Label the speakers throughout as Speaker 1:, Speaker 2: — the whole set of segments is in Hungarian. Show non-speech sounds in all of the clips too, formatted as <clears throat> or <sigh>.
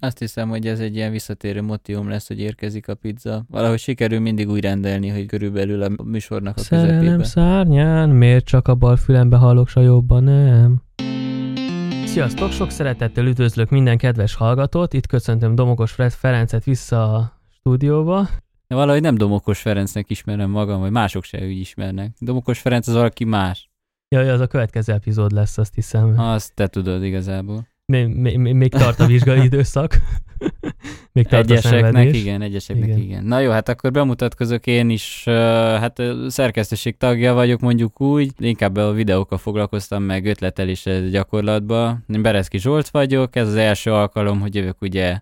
Speaker 1: Azt hiszem, hogy ez egy ilyen visszatérő motivum lesz, hogy érkezik a pizza. Valahogy sikerül mindig úgy rendelni, hogy körülbelül a műsornak a
Speaker 2: Szerelem
Speaker 1: közepébe.
Speaker 2: szárnyán, miért csak a bal fülembe hallok, s a jobban nem? Sziasztok, sok szeretettel üdvözlök minden kedves hallgatót, itt köszöntöm Domokos Ferencet vissza a stúdióba.
Speaker 1: De valahogy nem Domokos Ferencnek ismerem magam, vagy mások se úgy ismernek. Domokos Ferenc az valaki más.
Speaker 2: Jaj, az a következő epizód lesz, azt hiszem.
Speaker 1: Azt te tudod igazából.
Speaker 2: Még, még, még tart a vizsgai időszak. <laughs> még tart a
Speaker 1: Egyeseknek
Speaker 2: szenvedés.
Speaker 1: igen, egyeseknek
Speaker 2: Igen.
Speaker 1: igen. Na jó, hát akkor bemutatkozok én is, hát szerkesztőség tagja vagyok mondjuk úgy, inkább a videókkal foglalkoztam meg ötletelésre gyakorlatba. Én Bereszki Zsolt vagyok, ez az első alkalom, hogy jövök ugye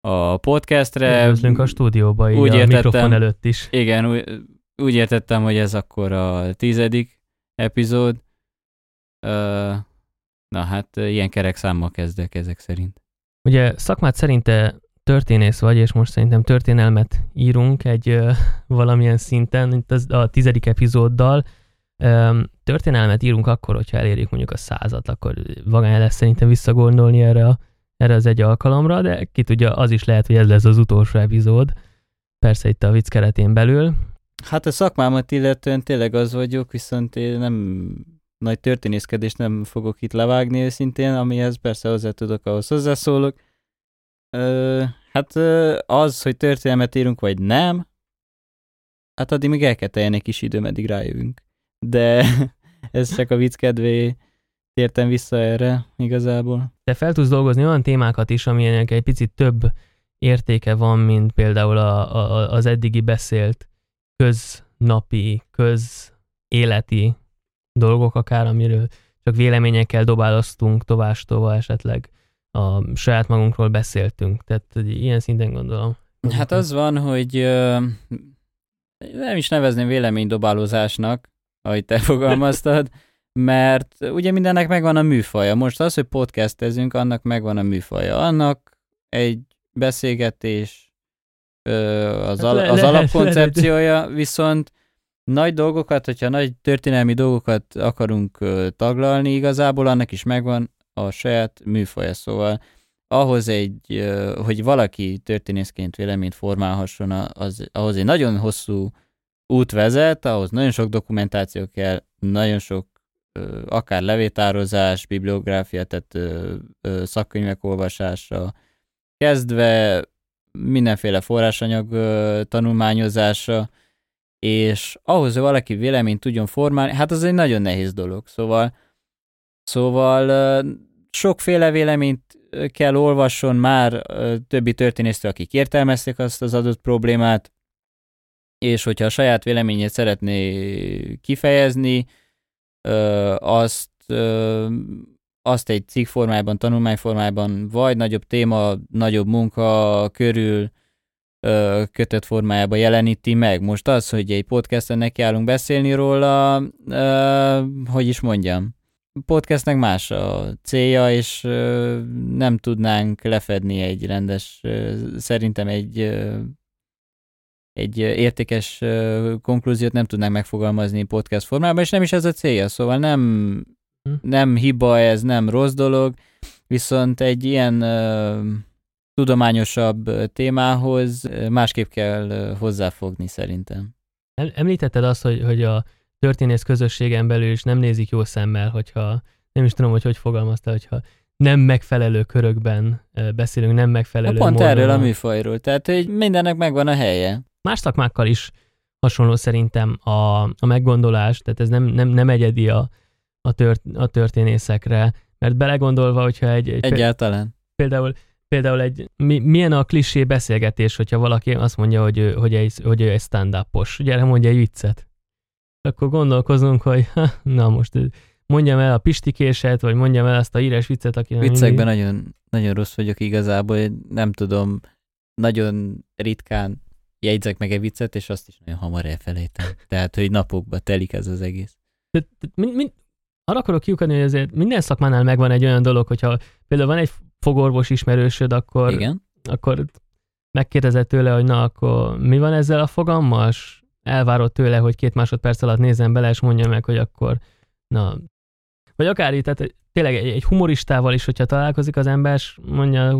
Speaker 1: a podcastre.
Speaker 2: Üdvözlünk a stúdióba, így
Speaker 1: Úgy
Speaker 2: a
Speaker 1: értettem.
Speaker 2: mikrofon előtt is.
Speaker 1: Igen, úgy, úgy értettem, hogy ez akkor a tizedik epizód. Uh, na hát ilyen kerek számmal kezdek ezek szerint.
Speaker 2: Ugye szakmát szerinte történész vagy, és most szerintem történelmet írunk egy ö, <laughs> valamilyen szinten, itt az, a tizedik epizóddal. Ö, történelmet írunk akkor, hogyha elérjük mondjuk a százat, akkor vagány lesz szerintem visszagondolni erre, a, erre az egy alkalomra, de ki tudja, az is lehet, hogy ez lesz az utolsó epizód. Persze itt a vicc keretén belül.
Speaker 1: Hát a szakmámat illetően tényleg az vagyok, viszont én nem nagy történészkedést nem fogok itt levágni őszintén, amihez persze hozzá tudok, ahhoz hozzászólok. Ö, hát az, hogy történelmet írunk, vagy nem, hát addig még el kell teljen egy kis idő, meddig rájövünk. De <laughs> ez csak a vicc kedvé tértem vissza erre igazából.
Speaker 2: Te fel tudsz dolgozni olyan témákat is, amilyenek egy picit több értéke van, mint például a, a, az eddigi beszélt köznapi, közéleti dolgok akár, amiről csak véleményekkel dobáloztunk továstova esetleg a saját magunkról beszéltünk. Tehát hogy ilyen szinten gondolom.
Speaker 1: Hát az van, hogy ö, nem is nevezném véleménydobálózásnak, ahogy te <laughs> fogalmaztad, mert ugye mindennek megvan a műfaja. Most az, hogy podcastezünk, annak megvan a műfaja. Annak egy beszélgetés ö, az,
Speaker 2: Hát
Speaker 1: al-
Speaker 2: le-
Speaker 1: az
Speaker 2: lehet-
Speaker 1: alapkoncepciója, viszont nagy dolgokat, hogyha nagy történelmi dolgokat akarunk taglalni, igazából annak is megvan a saját műfaja. Szóval ahhoz egy, hogy valaki történészként véleményt formálhasson, az, ahhoz egy nagyon hosszú út vezet, ahhoz nagyon sok dokumentáció kell, nagyon sok akár levétározás, bibliográfia, tehát szakkönyvek olvasása, kezdve mindenféle forrásanyag tanulmányozása, és ahhoz, hogy valaki véleményt tudjon formálni, hát az egy nagyon nehéz dolog. Szóval, szóval sokféle véleményt kell olvasson már többi történésztől, akik értelmezték azt az adott problémát, és hogyha a saját véleményét szeretné kifejezni, azt, azt egy cikk formájában, tanulmányformájában, vagy nagyobb téma, nagyobb munka körül ö, kötött formájában jeleníti meg. Most az, hogy egy podcasten nekiállunk beszélni róla, hogy is mondjam, podcastnek más a célja, és nem tudnánk lefedni egy rendes, szerintem egy egy értékes konklúziót nem tudnánk megfogalmazni podcast formában, és nem is ez a célja, szóval nem,
Speaker 2: Hm.
Speaker 1: nem hiba ez, nem rossz dolog, viszont egy ilyen tudományosabb témához másképp kell hozzáfogni szerintem.
Speaker 2: Em- Említetted azt, hogy, hogy a történész közösségen belül is nem nézik jó szemmel, hogyha nem is tudom, hogy hogy fogalmazta, hogyha nem megfelelő körökben beszélünk, nem
Speaker 1: Na,
Speaker 2: megfelelő
Speaker 1: pont
Speaker 2: módon.
Speaker 1: erről a műfajról, tehát hogy mindennek megvan a helye.
Speaker 2: Más szakmákkal is hasonló szerintem a, a meggondolás, tehát ez nem, nem, nem egyedi a, a, tört, a történészekre, mert belegondolva, hogyha egy, egy
Speaker 1: Egyáltalán.
Speaker 2: például, például egy, mi, milyen a klisé beszélgetés, hogyha valaki azt mondja, hogy ő, hogy egy, hogy ő egy stand-upos, gyere mondja egy viccet. Akkor gondolkozunk, hogy ha, <laughs> na most mondjam el a pistikéset, vagy mondjam el azt a íres viccet, aki nem
Speaker 1: Viccekben nagyon, nagyon rossz vagyok igazából, én nem tudom, nagyon ritkán jegyzek meg egy viccet, és azt is nagyon hamar elfelejtem. <laughs> Tehát, hogy napokba telik ez az egész.
Speaker 2: Tehát- tehát min, min, arra akarok kiukadni, hogy azért minden szakmánál megvan egy olyan dolog, hogyha például van egy fogorvos ismerősöd, akkor,
Speaker 1: Igen?
Speaker 2: akkor megkérdezed tőle, hogy na, akkor mi van ezzel a fogammal, és elvárod tőle, hogy két másodperc alatt nézzen bele, és mondja meg, hogy akkor na, vagy akár így, tehát tényleg egy, egy humoristával is, hogyha találkozik az ember, és mondja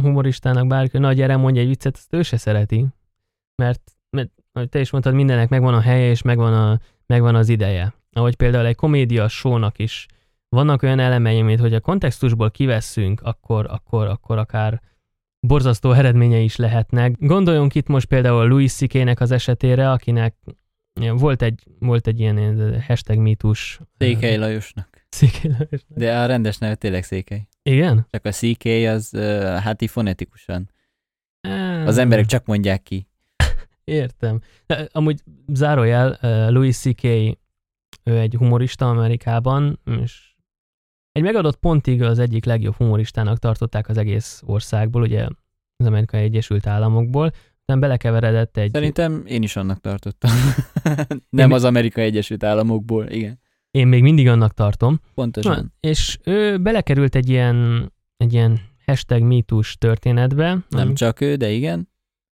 Speaker 2: humoristának bárki, hogy na gyere, mondja egy viccet, azt ő se szereti. Mert, mert ahogy te is mondtad, mindennek megvan a helye, és megvan, a, megvan az ideje. Ahogy például egy komédia sónak is vannak olyan elemei, amit hogy a kontextusból kivesszünk, akkor, akkor, akkor akár borzasztó eredményei is lehetnek. Gondoljunk itt most például Louis ck az esetére, akinek volt egy, volt egy ilyen hashtag mítus.
Speaker 1: Székely Lajosnak.
Speaker 2: Székely Lajosnak.
Speaker 1: De a rendes neve tényleg Székely.
Speaker 2: Igen?
Speaker 1: Csak a CK az hát így fonetikusan. Az emberek csak mondják ki.
Speaker 2: Értem. De, amúgy zárójel, Louis C.K. ő egy humorista Amerikában, és egy megadott pontig az egyik legjobb humoristának tartották az egész országból, ugye az Amerikai Egyesült Államokból, nem belekeveredett egy...
Speaker 1: Szerintem én is annak tartottam. <laughs> nem az Amerikai Egyesült Államokból, igen.
Speaker 2: Én még mindig annak tartom.
Speaker 1: Pontosan.
Speaker 2: Na, és ő belekerült egy ilyen, egy ilyen hashtag mítus történetbe.
Speaker 1: Nem ami... csak ő, de igen.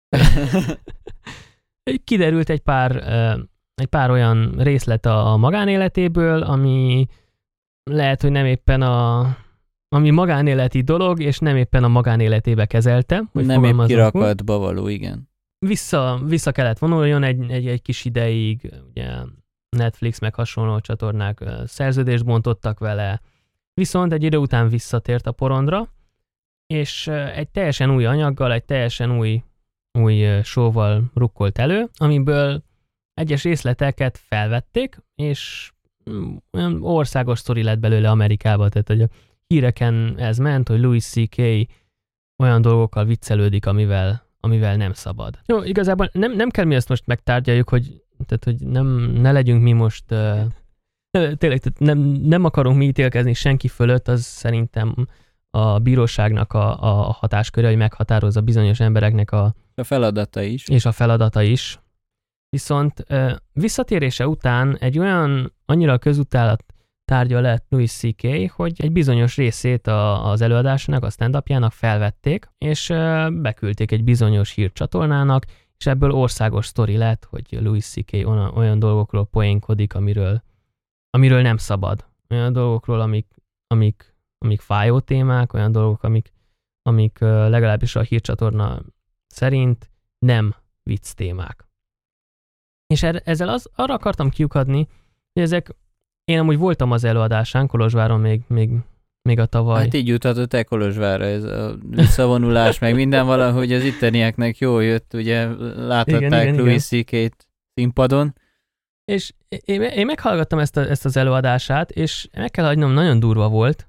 Speaker 1: <laughs>
Speaker 2: Kiderült egy pár, egy pár olyan részlet a magánéletéből, ami lehet, hogy nem éppen a ami magánéleti dolog, és nem éppen a magánéletébe kezelte.
Speaker 1: Hogy nem épp kirakatba való, igen.
Speaker 2: Vissza, vissza kellett vonuljon egy, egy, egy kis ideig, ugye Netflix meg hasonló csatornák szerződést bontottak vele, viszont egy idő után visszatért a porondra, és egy teljesen új anyaggal, egy teljesen új, új showval rukkolt elő, amiből egyes részleteket felvették, és olyan országos sztori lett belőle Amerikába, tehát hogy a híreken ez ment, hogy Louis C.K. olyan dolgokkal viccelődik, amivel, amivel nem szabad. Jó, igazából nem, nem kell mi ezt most megtárgyaljuk, hogy, tehát, hogy nem, ne legyünk mi most uh, tényleg tehát nem, nem akarunk mi ítélkezni senki fölött, az szerintem a bíróságnak a, a hatásköre, hogy meghatározza bizonyos embereknek a,
Speaker 1: a feladata is.
Speaker 2: És a feladata is. Viszont visszatérése után egy olyan annyira közutálat tárgya lett Louis C.K., hogy egy bizonyos részét a, az előadásnak, a stand felvették, és beküldték egy bizonyos hírcsatornának, és ebből országos sztori lett, hogy Louis C.K. olyan dolgokról poénkodik, amiről, amiről nem szabad. Olyan dolgokról, amik, amik, amik fájó témák, olyan dolgok, amik, amik legalábbis a hírcsatorna szerint nem vicc témák. És er, ezzel az, arra akartam kiukadni, hogy ezek én amúgy voltam az előadásán, Kolozsváron még, még, még a tavaly.
Speaker 1: Hát így juthatott el Kolozsvárra ez a visszavonulás, meg minden valahogy az ittenieknek jól jött, ugye láthatták Louis C.K.-t színpadon.
Speaker 2: És én, én meghallgattam ezt, a, ezt az előadását, és meg kell hagynom, nagyon durva volt,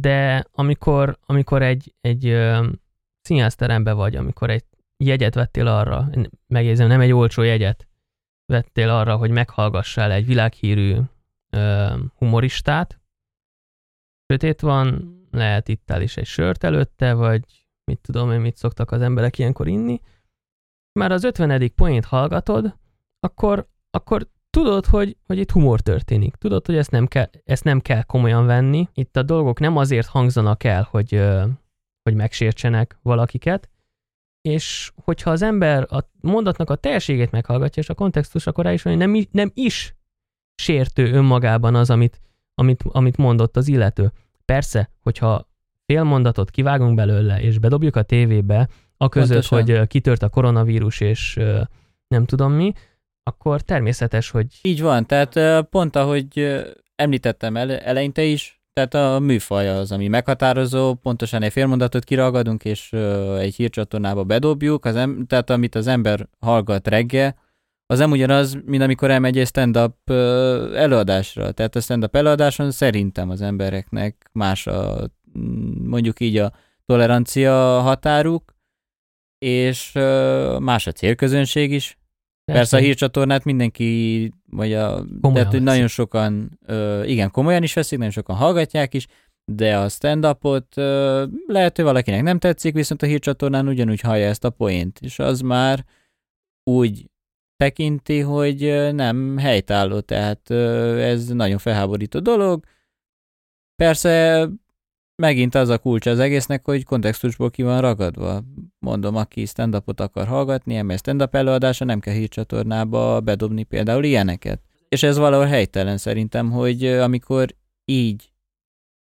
Speaker 2: de amikor, amikor egy, egy színászterembe vagy, amikor egy jegyet vettél arra, megjegyzem, nem egy olcsó jegyet vettél arra, hogy meghallgassál egy világhírű humoristát. Sötét van, lehet itt el is egy sört előtte, vagy mit tudom én, mit szoktak az emberek ilyenkor inni. Már az ötvenedik poént hallgatod, akkor, akkor tudod, hogy, hogy itt humor történik. Tudod, hogy ezt nem, kell, ezt nem kell komolyan venni. Itt a dolgok nem azért hangzanak el, hogy, hogy megsértsenek valakiket, és hogyha az ember a mondatnak a teljességét meghallgatja, és a kontextus, akkor rá is hogy nem, nem is sértő önmagában az, amit, amit, amit mondott az illető. Persze, hogyha fél mondatot kivágunk belőle, és bedobjuk a tévébe, a között, Pontosan. hogy kitört a koronavírus, és nem tudom mi, akkor természetes, hogy...
Speaker 1: Így van, tehát pont ahogy említettem ele- eleinte is, tehát a műfaj az, ami meghatározó, pontosan egy félmondatot kiragadunk, és egy hírcsatornába bedobjuk, az em- tehát amit az ember hallgat reggel, az nem ugyanaz, mint amikor elmegy egy stand-up előadásra. Tehát a stand-up előadáson szerintem az embereknek más a, mm, mondjuk így a tolerancia határuk, és más a célközönség is. Persze, Persze a hírcsatornát mindenki, vagy a, tehát, hogy nagyon sokan, igen, komolyan is veszik, nagyon sokan hallgatják is, de a stand-upot lehet, hogy valakinek nem tetszik, viszont a hírcsatornán ugyanúgy hallja ezt a poént, és az már úgy tekinti, hogy nem helytálló, tehát ez nagyon felháborító dolog. Persze megint az a kulcs az egésznek, hogy kontextusból ki van ragadva. Mondom, aki stand-upot akar hallgatni, emel stand-up előadása, nem kell hírcsatornába bedobni például ilyeneket. És ez valahol helytelen szerintem, hogy amikor így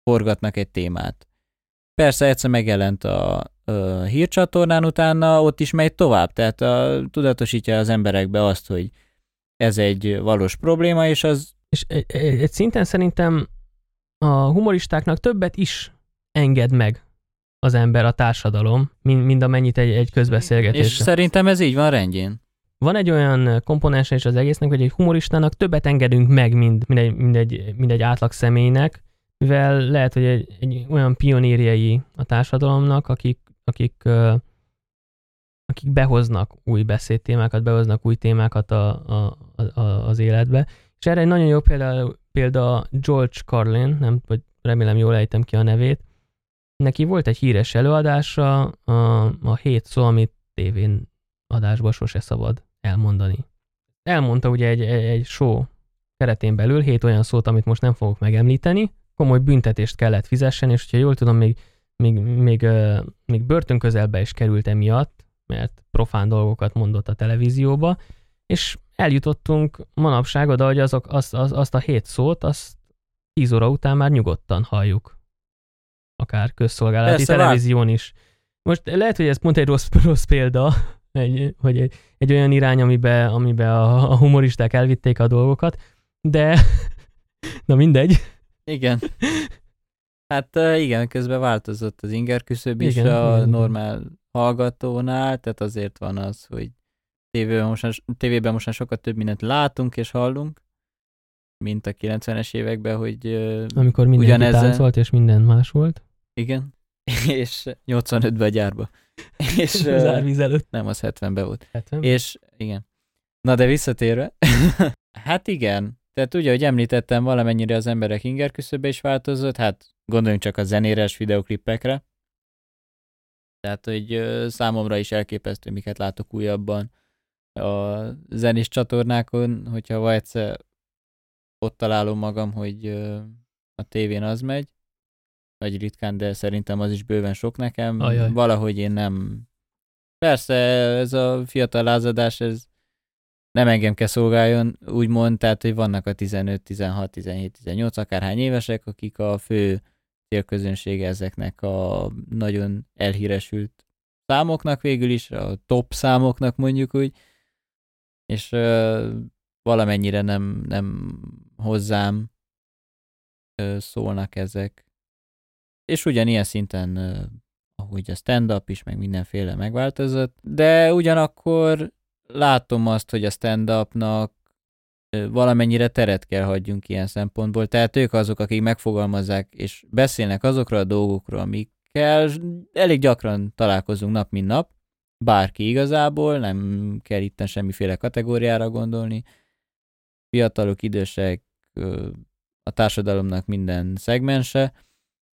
Speaker 1: forgatnak egy témát. Persze egyszer megjelent a, a hírcsatornán, utána ott is megy tovább, tehát a, tudatosítja az emberekbe azt, hogy ez egy valós probléma, és az...
Speaker 2: És egy, egy szinten szerintem a humoristáknak többet is enged meg az ember, a társadalom, mind, mind amennyit egy, egy közbeszélgetés.
Speaker 1: És szerintem ez így van rendjén.
Speaker 2: Van egy olyan komponense is az egésznek, hogy egy humoristának többet engedünk meg, mint, mint, egy, mint, egy, mint egy átlag személynek, mivel lehet, hogy egy, egy olyan pionírjei a társadalomnak, akik, akik, akik behoznak új beszédtémákat, behoznak új témákat a, a, a, az életbe. És erre egy nagyon jó példa, példa George Carlin, nem, vagy remélem jól ejtem ki a nevét, neki volt egy híres előadása, a, a hét szó, amit tévén adásba sose szabad elmondani. Elmondta ugye egy, egy, egy show keretén belül hét olyan szót, amit most nem fogok megemlíteni, komoly büntetést kellett fizessen, és hogyha jól tudom, még, még, még, még börtön közelbe is került emiatt, mert profán dolgokat mondott a televízióba, és eljutottunk manapság oda, hogy azok, azt, az, azt a hét szót, azt tíz óra után már nyugodtan halljuk. Akár közszolgálati Persze, televízión is. Most lehet, hogy ez pont egy rossz, rossz példa, egy, hogy egy, egy olyan irány, amiben amibe a, a humoristák elvitték a dolgokat, de <laughs> na mindegy.
Speaker 1: Igen. Hát igen, közben változott az inger küszöb is igen, a igen. normál hallgatónál, tehát azért van az, hogy tévében most, tévében most már sokkal több mindent látunk és hallunk, mint a 90-es években, hogy
Speaker 2: Amikor minden ugyanezzel... táncolt és minden más volt.
Speaker 1: Igen, <laughs> és 85-ben a gyárba. <laughs>
Speaker 2: és, az árvíz előtt.
Speaker 1: Nem, az 70-ben volt.
Speaker 2: 70?
Speaker 1: És igen. Na de visszatérve, <laughs> hát igen, tehát ugye, hogy említettem, valamennyire az emberek inger küszöbe is változott, hát gondoljunk csak a zenéres videoklippekre. Tehát, hogy számomra is elképesztő, miket látok újabban a zenés csatornákon, hogyha egyszer ott találom magam, hogy a tévén az megy, vagy ritkán, de szerintem az is bőven sok nekem. Ajaj. Valahogy én nem... Persze, ez a fiatal lázadás, ez nem engem kell szolgáljon, úgymond, tehát, hogy vannak a 15, 16, 17, 18, akárhány évesek, akik a fő célközönsége ezeknek a nagyon elhíresült számoknak végül is, a top számoknak mondjuk úgy, és ö, valamennyire nem, nem hozzám ö, szólnak ezek. És ugyanilyen szinten, ahogy a stand-up is, meg mindenféle megváltozott, de ugyanakkor látom azt, hogy a stand-upnak valamennyire teret kell hagyjunk ilyen szempontból. Tehát ők azok, akik megfogalmazzák és beszélnek azokról a dolgokról, amikkel elég gyakran találkozunk nap, mint nap. Bárki igazából, nem kell itt semmiféle kategóriára gondolni. Fiatalok, idősek, a társadalomnak minden szegmense,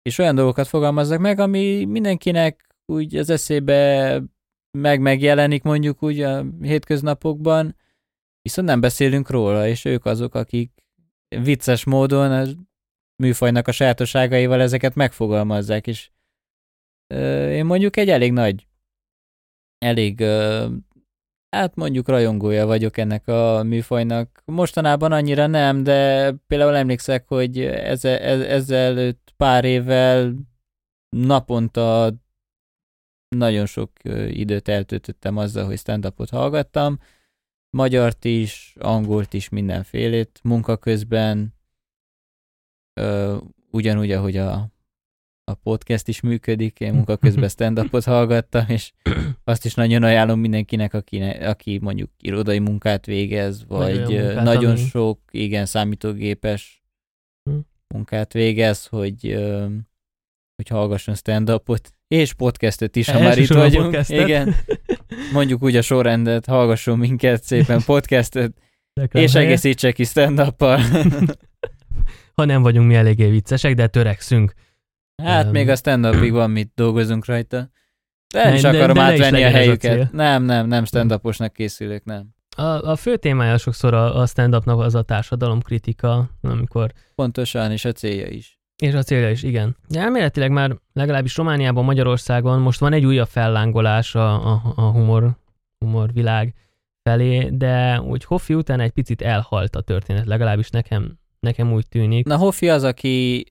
Speaker 1: és olyan dolgokat fogalmazzak meg, ami mindenkinek úgy az eszébe meg megjelenik mondjuk úgy a hétköznapokban, viszont nem beszélünk róla, és ők azok, akik vicces módon a műfajnak a sajátosságaival ezeket megfogalmazzák, és én mondjuk egy elég nagy, elég, hát mondjuk rajongója vagyok ennek a műfajnak. Mostanában annyira nem, de például emlékszek, hogy ezzel, ezzel pár évvel naponta nagyon sok időt eltöltöttem azzal, hogy stand-upot hallgattam, magyart is, angolt is, mindenfélét, munka közben, ugyanúgy, ahogy a, a podcast is működik, én munka közben <laughs> stand-upot hallgattam, és azt is nagyon ajánlom mindenkinek, aki, aki mondjuk irodai munkát végez, vagy munkát, nagyon ami... sok, igen, számítógépes hm. munkát végez, hogy, hogy hallgasson stand-upot, és podcastet is, ha már itt vagyunk. Igen. Mondjuk úgy a sorrendet, hallgasson minket szépen podcastet, és egészítse ki stand <laughs>
Speaker 2: ha nem vagyunk mi eléggé viccesek, de törekszünk.
Speaker 1: Hát um, még a stand van, mit dolgozunk rajta. De nem is akarom de, de átvenni a helyüket. A nem, nem, nem stand készülök, nem.
Speaker 2: A, a fő témája sokszor a, a stand-upnak az a társadalomkritika, amikor...
Speaker 1: Pontosan, és a célja is.
Speaker 2: És a célja is, igen. De elméletileg már legalábbis Romániában, Magyarországon most van egy újabb fellángolás a, a, a humor, humor világ felé, de úgy Hoffi után egy picit elhalt a történet, legalábbis nekem, nekem úgy tűnik.
Speaker 1: Na Hoffi az, aki,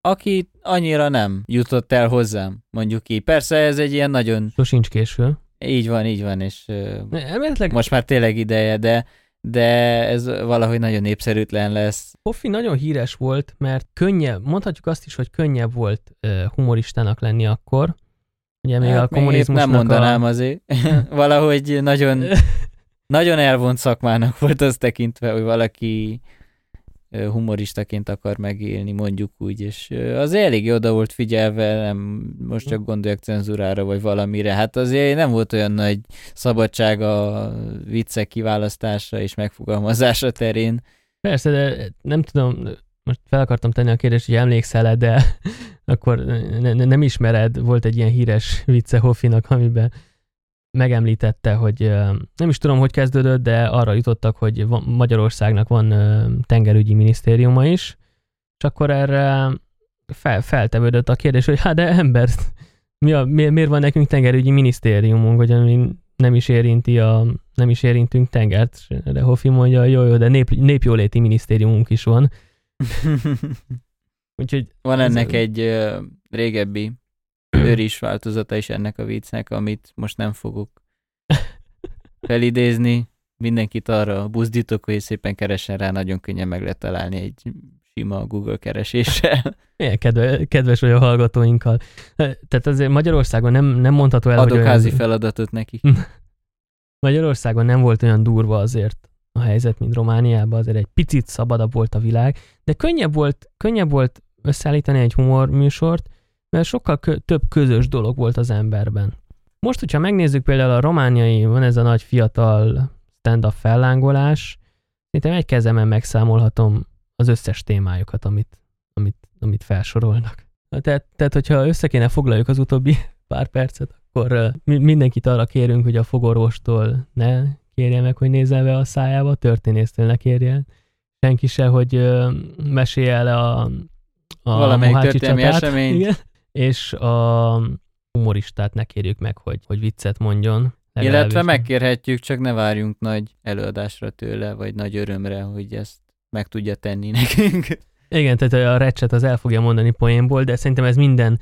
Speaker 1: aki annyira nem jutott el hozzám, mondjuk így. Persze ez egy ilyen nagyon...
Speaker 2: Sosincs késő.
Speaker 1: Így van, így van, és
Speaker 2: Elméletileg
Speaker 1: most már tényleg ideje, de, de ez valahogy nagyon népszerűtlen lesz.
Speaker 2: Hoffi nagyon híres volt, mert könnyebb, mondhatjuk azt is, hogy könnyebb volt uh, humoristának lenni akkor. Ugye még
Speaker 1: Hát
Speaker 2: a kommunizmusnak
Speaker 1: nem mondanám
Speaker 2: a...
Speaker 1: azért. <laughs> valahogy nagyon, <laughs> nagyon elvont szakmának volt az tekintve, hogy valaki humoristaként akar megélni, mondjuk úgy, és az elég oda volt figyelve, nem most csak gondoljak cenzúrára, vagy valamire. Hát azért nem volt olyan nagy szabadság a viccek kiválasztása és megfogalmazása terén.
Speaker 2: Persze, de nem tudom, most fel akartam tenni a kérdést, hogy emlékszel-e, de <laughs> akkor ne, ne, nem ismered, volt egy ilyen híres vicce Hoffinak, amiben megemlítette, hogy nem is tudom, hogy kezdődött, de arra jutottak, hogy Magyarországnak van tengerügyi minisztériuma is, és akkor erre fel, feltevődött a kérdés, hogy hát de ember, mi a, mi, miért van nekünk tengerügyi minisztériumunk, hogy ami nem is érinti a, nem is érintünk tengert, de Hoffi mondja, jó, jó, de nép, népjóléti minisztériumunk is van. <laughs> Úgyhogy
Speaker 1: Van
Speaker 2: Ez-
Speaker 1: ennek egy ö, régebbi <clears throat> őris változata is ennek a viccnek, amit most nem fogok <clears throat> felidézni. Mindenkit arra buzdítok, hogy szépen keressen rá, nagyon könnyen meg lehet találni egy sima Google kereséssel. <laughs>
Speaker 2: milyen kedve, kedves vagy a hallgatóinkkal. Tehát azért Magyarországon nem, nem mondható el,
Speaker 1: Adok
Speaker 2: hogy
Speaker 1: házi
Speaker 2: olyan,
Speaker 1: feladatot nekik. <laughs>
Speaker 2: Magyarországon nem volt olyan durva azért a helyzet, mint Romániában, azért egy picit szabadabb volt a világ, de könnyebb volt, könnyebb volt összeállítani egy humorműsort, mert sokkal kö- több közös dolog volt az emberben. Most, hogyha megnézzük például a romániai, van ez a nagy fiatal stand-up fellángolás, szerintem egy kezemen megszámolhatom az összes témájukat, amit, amit, amit felsorolnak. Tehát, tehát, hogyha össze kéne foglaljuk az utóbbi <laughs> pár percet, akkor mi- mindenkit arra kérünk, hogy a fogorvostól ne kérje meg, hogy nézze be a szájába, történésztől ne kérje. Senki se, hogy mesélje el a, a
Speaker 1: Valamelyik történelmi eseményt.
Speaker 2: Igen. És a humoristát ne kérjük meg, hogy, hogy viccet mondjon.
Speaker 1: Illetve megkérhetjük, csak ne várjunk nagy előadásra tőle, vagy nagy örömre, hogy ezt meg tudja tenni <laughs> nekünk.
Speaker 2: Igen, tehát a recset az el fogja mondani poénból, de szerintem ez minden,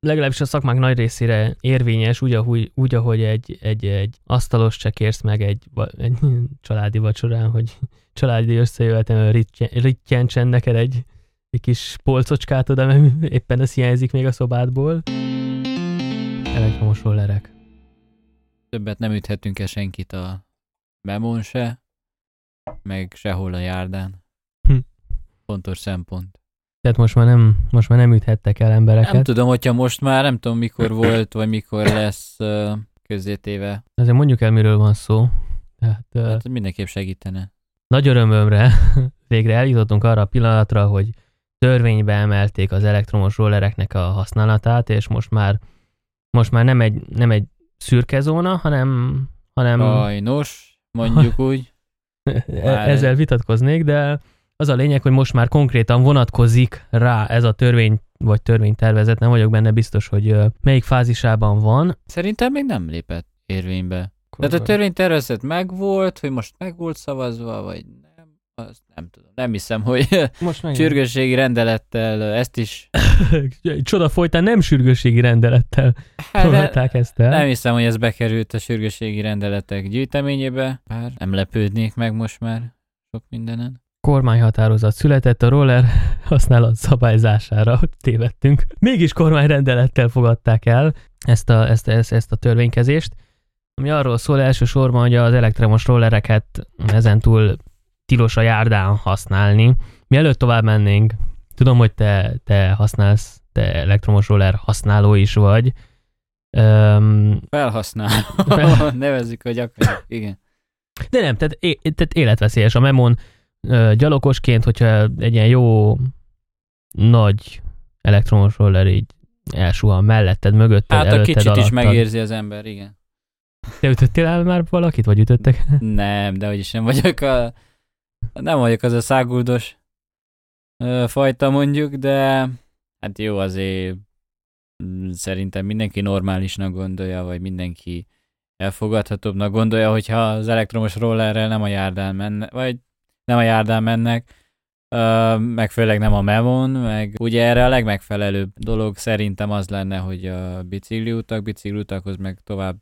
Speaker 2: legalábbis a szakmák nagy részére érvényes, úgy, ahogy, úgy, ahogy egy, egy, egy asztalos se kérsz meg egy, egy családi vacsorán, hogy <laughs> családi összejövetem rittyentsen neked egy, egy kis polcocskát oda, mert éppen ez hiányzik még a szobádból. Elektromos rollerek.
Speaker 1: Többet nem üthetünk-e senkit a memon se, meg sehol a járdán.
Speaker 2: Hm.
Speaker 1: Fontos szempont.
Speaker 2: Tehát most már nem, most már nem üthettek el embereket.
Speaker 1: Nem tudom, hogyha most már, nem tudom mikor volt, vagy mikor lesz közzétéve.
Speaker 2: Azért mondjuk el, miről van szó. Tehát,
Speaker 1: Hát mindenképp segítene.
Speaker 2: Nagy örömömre <laughs> végre eljutottunk arra a pillanatra, hogy törvénybe emelték az elektromos rollereknek a használatát, és most már, most már nem, egy, nem egy szürke zóna, hanem, hanem
Speaker 1: Sajnos, mondjuk <laughs> úgy. Már-
Speaker 2: ezzel vitatkoznék, de az a lényeg, hogy most már konkrétan vonatkozik rá ez a törvény, vagy törvénytervezet, nem vagyok benne biztos, hogy melyik fázisában van.
Speaker 1: Szerintem még nem lépett érvénybe. Tehát a törvénytervezet megvolt, hogy most meg volt szavazva, vagy azt nem tudom. Nem hiszem, hogy <laughs>
Speaker 2: most meg
Speaker 1: sürgősségi rendelettel ezt is...
Speaker 2: Csoda folytán nem sürgősségi rendelettel
Speaker 1: Hát, de
Speaker 2: tolhatták ezt el.
Speaker 1: nem hiszem, hogy ez bekerült a sürgősségi rendeletek gyűjteményébe, bár nem lepődnék meg most már sok mindenen.
Speaker 2: kormányhatározat született a roller használat szabályzására, hogy tévedtünk. Mégis kormányrendelettel fogadták el ezt a, ezt, ezt, ezt a törvénykezést, ami arról szól elsősorban, hogy az elektromos rollereket ezentúl tilos a járdán használni. Mielőtt tovább mennénk, tudom, hogy te, te használsz, te elektromos roller használó is vagy. Öm,
Speaker 1: Felhasználó. <laughs> Nevezzük, hogy akarjuk. Igen.
Speaker 2: De nem, tehát, é- tehát életveszélyes a memon ö, gyalogosként, hogyha egy ilyen jó nagy elektromos roller így elsuhan melletted, mögötted,
Speaker 1: Hát a
Speaker 2: előtted,
Speaker 1: kicsit is
Speaker 2: alattad.
Speaker 1: megérzi az ember, igen.
Speaker 2: Te ütöttél el már valakit, vagy ütöttek?
Speaker 1: Nem, de hogy is nem vagyok a... Nem vagyok az a száguldos fajta mondjuk, de hát jó, azért mm, szerintem mindenki normálisnak gondolja, vagy mindenki elfogadhatóbbnak gondolja, hogyha az elektromos rollerrel nem a járdán menne, vagy nem a járdán mennek, meg főleg nem a Mevon, meg ugye erre a legmegfelelőbb dolog szerintem az lenne, hogy a bicikliutak, bicikliutakhoz meg tovább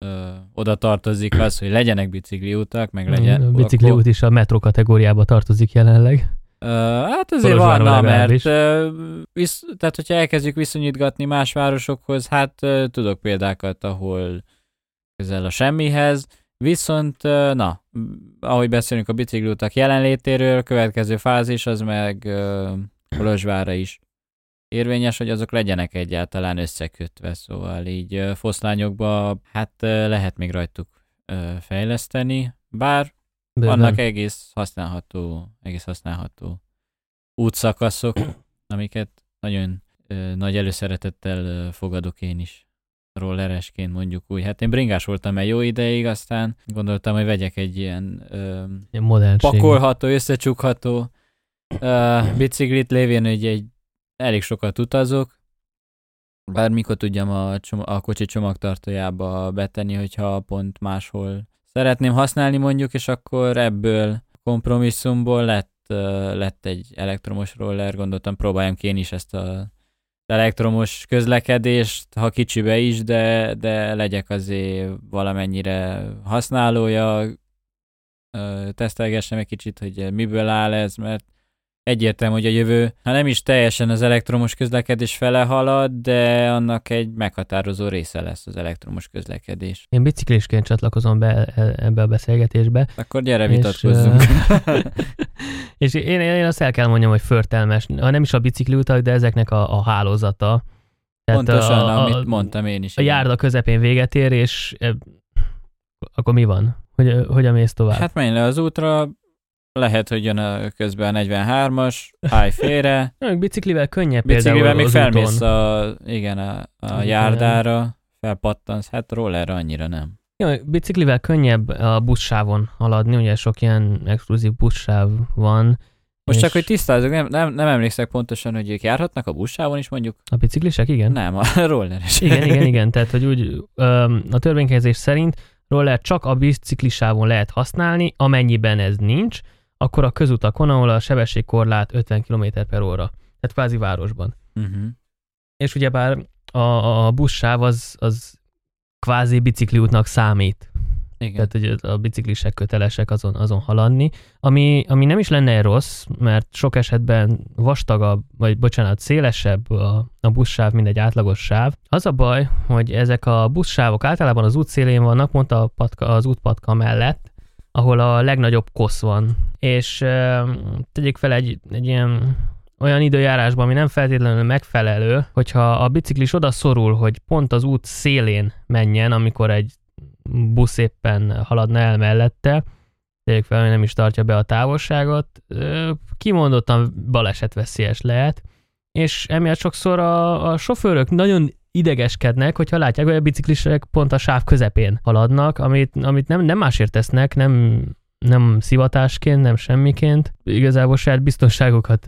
Speaker 1: uh, oda tartozik az, hogy legyenek bicikliutak, meg legyen.
Speaker 2: A bicikliút is a metró kategóriába tartozik jelenleg.
Speaker 1: Uh, hát azért van, na, mert uh, visz, tehát hogyha elkezdjük viszonyítgatni más városokhoz, hát uh, tudok példákat, ahol közel a semmihez, viszont na, ahogy beszélünk a bicikliutak jelenlétéről, következő fázis az meg Kolozsvára is érvényes, hogy azok legyenek egyáltalán összekötve, szóval így foszlányokba hát lehet még rajtuk fejleszteni, bár Bőven. Vannak egész használható, egész használható útszakaszok, <clears throat> amiket nagyon ö, nagy előszeretettel ö, fogadok én is rolleresként mondjuk úgy. Hát én bringás voltam egy jó ideig, aztán gondoltam, hogy vegyek egy ilyen
Speaker 2: ö,
Speaker 1: pakolható, összecsukható ö, biciklit, lévén, hogy egy elég sokat utazok, bármikor tudjam a, csom- a kocsi csomagtartójába betenni, hogyha pont máshol szeretném használni mondjuk, és akkor ebből kompromisszumból lett, lett egy elektromos roller, gondoltam próbáljam ki én is ezt a elektromos közlekedést, ha kicsibe is, de, de legyek azért valamennyire használója, tesztelgessem egy kicsit, hogy miből áll ez, mert egyértelmű, hogy a jövő, ha nem is teljesen az elektromos közlekedés fele halad, de annak egy meghatározó része lesz az elektromos közlekedés.
Speaker 2: Én biciklisként csatlakozom be e, ebbe a beszélgetésbe.
Speaker 1: Akkor gyere, vitatkozzunk.
Speaker 2: És, <laughs> és én, én azt el kell mondjam, hogy förtelmes, ha nem is a bicikliutak, de ezeknek a, a hálózata.
Speaker 1: Tehát Pontosan, a, a, amit mondtam én is.
Speaker 2: A járda közepén véget ér, és e, akkor mi van? Hogy, hogyan mész tovább?
Speaker 1: Hát menj le az útra, lehet, hogy jön a közben a 43-as, állj félre. <laughs>
Speaker 2: Biciklivel könnyebb
Speaker 1: Biciklivel még felmész a, igen, a, a járdára, felpattansz, hát rollerre annyira nem.
Speaker 2: Jó, biciklivel könnyebb a buszsávon haladni, ugye sok ilyen exkluzív buszsáv van.
Speaker 1: Most csak, hogy tisztázok, nem, nem, nem emlékszek pontosan, hogy ők járhatnak a buszsávon is mondjuk?
Speaker 2: A biciklisek, igen?
Speaker 1: Nem, a <laughs> rolleres.
Speaker 2: Igen, igen, <laughs> igen, tehát hogy úgy a törvénykezés szerint roller csak a biciklisávon lehet használni, amennyiben ez nincs, akkor a közutakon, ahol a sebességkorlát 50 km per óra, tehát kvázi városban. Uh-huh. És ugyebár a, a buszsáv az, az kvázi bicikliútnak számít. Igen. Tehát, hogy a biciklisek kötelesek azon, azon haladni, ami, ami nem is lenne rossz, mert sok esetben vastagabb, vagy bocsánat, szélesebb a, a buszsáv, mint egy átlagos sáv. Az a baj, hogy ezek a buszsávok általában az útszélén vannak, mondta a patka, az útpatka mellett, ahol a legnagyobb kosz van. És tegyék fel egy, egy ilyen olyan időjárásban, ami nem feltétlenül megfelelő, hogyha a biciklis oda szorul, hogy pont az út szélén menjen, amikor egy busz éppen haladna el mellette, tegyék fel, hogy nem is tartja be a távolságot, kimondottan balesetveszélyes lehet, és emiatt sokszor a, a sofőrök nagyon idegeskednek, hogyha látják, hogy a biciklisek pont a sáv közepén haladnak, amit, amit nem, nem másért tesznek, nem, nem szivatásként, nem semmiként, igazából saját biztonságokat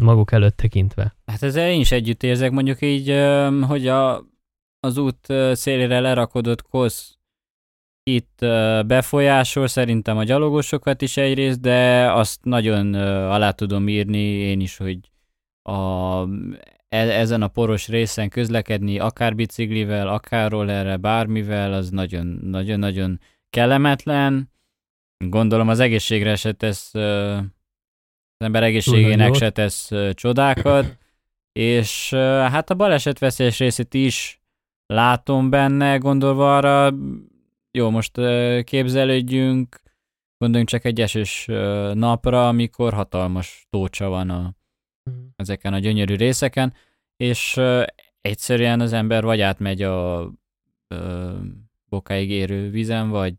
Speaker 2: maguk előtt tekintve.
Speaker 1: Hát ezzel én is együtt érzek, mondjuk így, hogy a, az út szélére lerakodott kosz itt befolyásol szerintem a gyalogosokat is egyrészt, de azt nagyon alá tudom írni én is, hogy a ezen a poros részen közlekedni, akár biciklivel, akár rollerre, bármivel, az nagyon-nagyon kellemetlen. Gondolom az egészségre se tesz, az ember egészségének se tesz csodákat, és hát a baleset veszélyes részét is látom benne, gondolva arra, jó, most képzelődjünk, gondoljunk csak egy esős napra, amikor hatalmas tócsa van a Mhm. ezeken a gyönyörű részeken, és egyszerűen az ember vagy átmegy a uh, bokáig érő vízen, vagy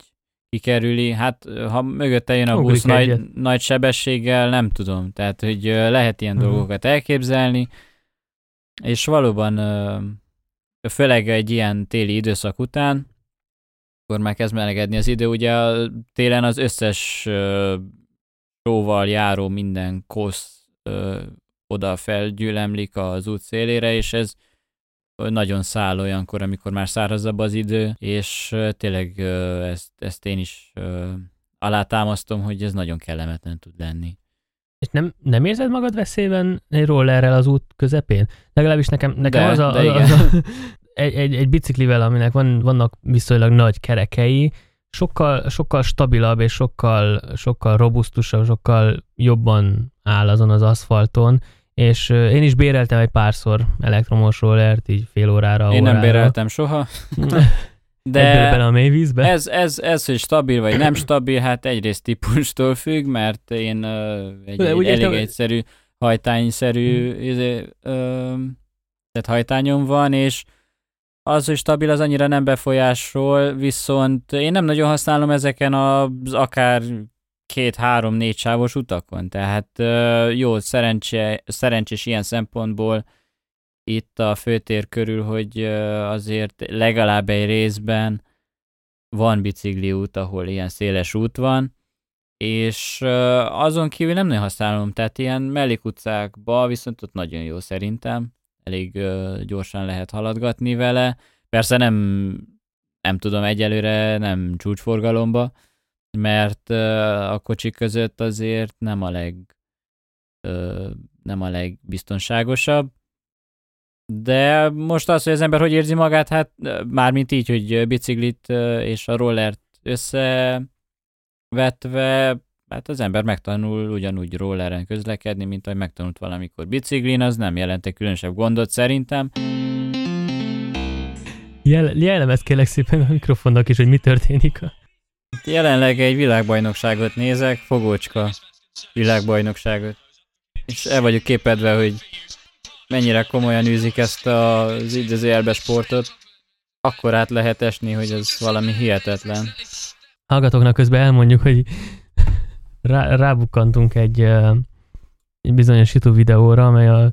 Speaker 1: kikerüli, hát ha mögötte jön a busz nagy, nagy sebességgel, nem tudom, tehát hogy lehet ilyen uh-huh. dolgokat elképzelni, és valóban uh, főleg egy ilyen téli időszak után, akkor már kezd melegedni az idő, ugye télen az összes uh, sóval járó minden kosz oda felgyűlemlik az út szélére, és ez nagyon száll olyankor, amikor már szárazabb az idő, és tényleg ezt, ezt én is alátámasztom, hogy ez nagyon kellemetlen tud lenni.
Speaker 2: És nem, nem érzed magad veszélyben egy rollerrel az út közepén? Legalábbis nekem, nekem
Speaker 1: De,
Speaker 2: az, a,
Speaker 1: de
Speaker 2: az, az a, <laughs> egy, egy, egy biciklivel, aminek van, vannak viszonylag nagy kerekei, sokkal, sokkal stabilabb és sokkal, sokkal robusztusabb, sokkal jobban áll azon az aszfalton, és én is béreltem egy párszor elektromos rollert, így fél órára,
Speaker 1: Én
Speaker 2: órára.
Speaker 1: nem béreltem soha. <laughs>
Speaker 2: De bele a mély vízbe?
Speaker 1: Ez, ez, ez, hogy stabil vagy nem stabil, hát egyrészt típustól függ, mert én uh, egy, egy elég te... egyszerű hajtányszerű hmm. izé, uh, tehát hajtányom van, és az, hogy stabil, az annyira nem befolyásol, viszont én nem nagyon használom ezeken az akár két-három-négy sávos utakon, tehát jó, szerencse, szerencsés ilyen szempontból itt a főtér körül, hogy azért legalább egy részben van bicikli út, ahol ilyen széles út van, és azon kívül nem nagyon használom, tehát ilyen mellékutcákba viszont ott nagyon jó szerintem, elég gyorsan lehet haladgatni vele, persze nem, nem tudom egyelőre, nem csúcsforgalomba, mert a kocsik között azért nem a leg nem a legbiztonságosabb, de most az, hogy az ember hogy érzi magát, hát mármint így, hogy biciklit és a rollert összevetve, hát az ember megtanul ugyanúgy rolleren közlekedni, mint ahogy megtanult valamikor biciklin, az nem jelente különösebb gondot szerintem.
Speaker 2: Jel- jellemez kérlek szépen a mikrofonnak is, hogy mi történik.
Speaker 1: Jelenleg egy világbajnokságot nézek, fogócska világbajnokságot. És el vagyok képedve, hogy mennyire komolyan űzik ezt az idézőjelbe sportot, akkor át lehet esni, hogy ez valami hihetetlen.
Speaker 2: Hallgatóknak közben elmondjuk, hogy <laughs> rá, rábukkantunk egy, egy bizonyos YouTube videóra, amely a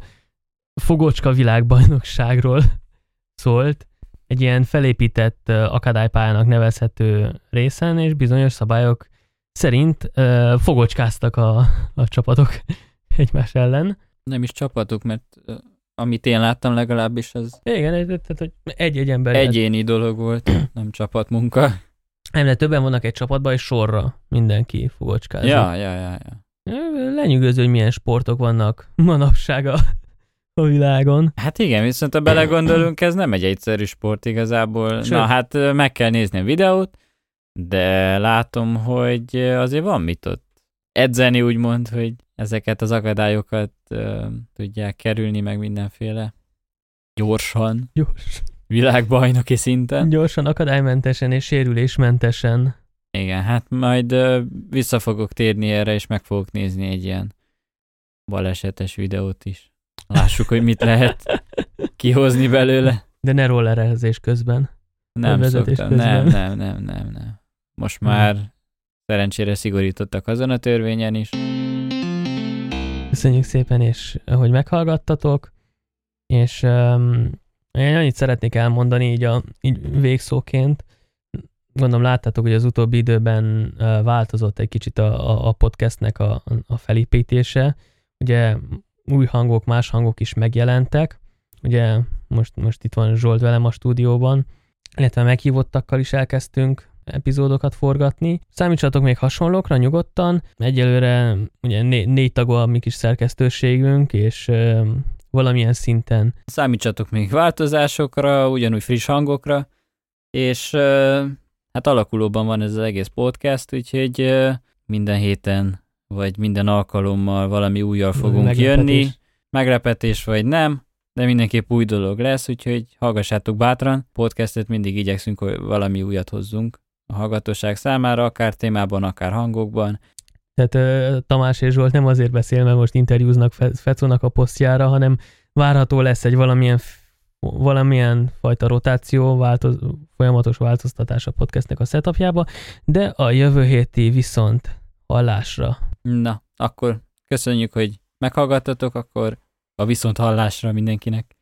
Speaker 2: fogocska világbajnokságról <laughs> szólt, egy ilyen felépített akadálypályának nevezhető részen, és bizonyos szabályok szerint uh, fogocskáztak a, a csapatok <laughs> egymás ellen
Speaker 1: nem is csapatok, mert amit én láttam legalábbis, az
Speaker 2: Igen, tehát hogy egy-egy ember.
Speaker 1: Egyéni lett. dolog volt, <clears throat> nem csapatmunka.
Speaker 2: Nem, de többen vannak egy csapatban, és sorra mindenki fogocskázik.
Speaker 1: Ja, ja, ja, ja.
Speaker 2: Lenyűgöző, hogy milyen sportok vannak manapság a, a világon.
Speaker 1: Hát igen, viszont ha belegondolunk, ez nem egy egyszerű sport igazából. Sőt. Na hát meg kell nézni a videót, de látom, hogy azért van mit ott edzeni, úgymond, hogy ezeket az akadályokat uh, tudják kerülni, meg mindenféle gyorsan.
Speaker 2: Gyors.
Speaker 1: Világbajnoki szinten.
Speaker 2: Gyorsan, akadálymentesen és sérülésmentesen.
Speaker 1: Igen, hát majd uh, vissza fogok térni erre, és meg fogok nézni egy ilyen balesetes videót is. Lássuk, hogy mit lehet kihozni belőle.
Speaker 2: De ne rollerezés közben.
Speaker 1: Nem szoktam, közben. nem, nem, nem, nem, nem. Most már szerencsére szigorítottak azon a törvényen is.
Speaker 2: Köszönjük szépen, és hogy meghallgattatok, és um, én annyit szeretnék elmondani így, a, így végszóként. Gondolom láttátok, hogy az utóbbi időben változott egy kicsit a, a, a podcastnek a, a felépítése. Ugye új hangok, más hangok is megjelentek. Ugye most, most itt van Zsolt velem a stúdióban, illetve meghívottakkal is elkezdtünk epizódokat forgatni. Számítsatok még hasonlókra nyugodtan. Egyelőre ugye né- négy tagú a mi kis szerkesztőségünk, és ö, valamilyen szinten.
Speaker 1: Számítsatok még változásokra, ugyanúgy friss hangokra, és ö, hát alakulóban van ez az egész podcast, úgyhogy ö, minden héten vagy minden alkalommal valami újjal fogunk Meglepetés. jönni. Meglepetés vagy nem, de mindenképp új dolog lesz, úgyhogy hallgassátok bátran. Podcastet mindig igyekszünk, hogy valami újat hozzunk a hallgatóság számára, akár témában, akár hangokban.
Speaker 2: Tehát Tamás és Zsolt nem azért beszél, mert most interjúznak Fe- Fecónak a posztjára, hanem várható lesz egy valamilyen valamilyen fajta rotáció, változ, folyamatos változtatás a podcastnek a setupjába, de a jövő héti viszont hallásra.
Speaker 1: Na, akkor köszönjük, hogy meghallgattatok, akkor a viszont hallásra mindenkinek.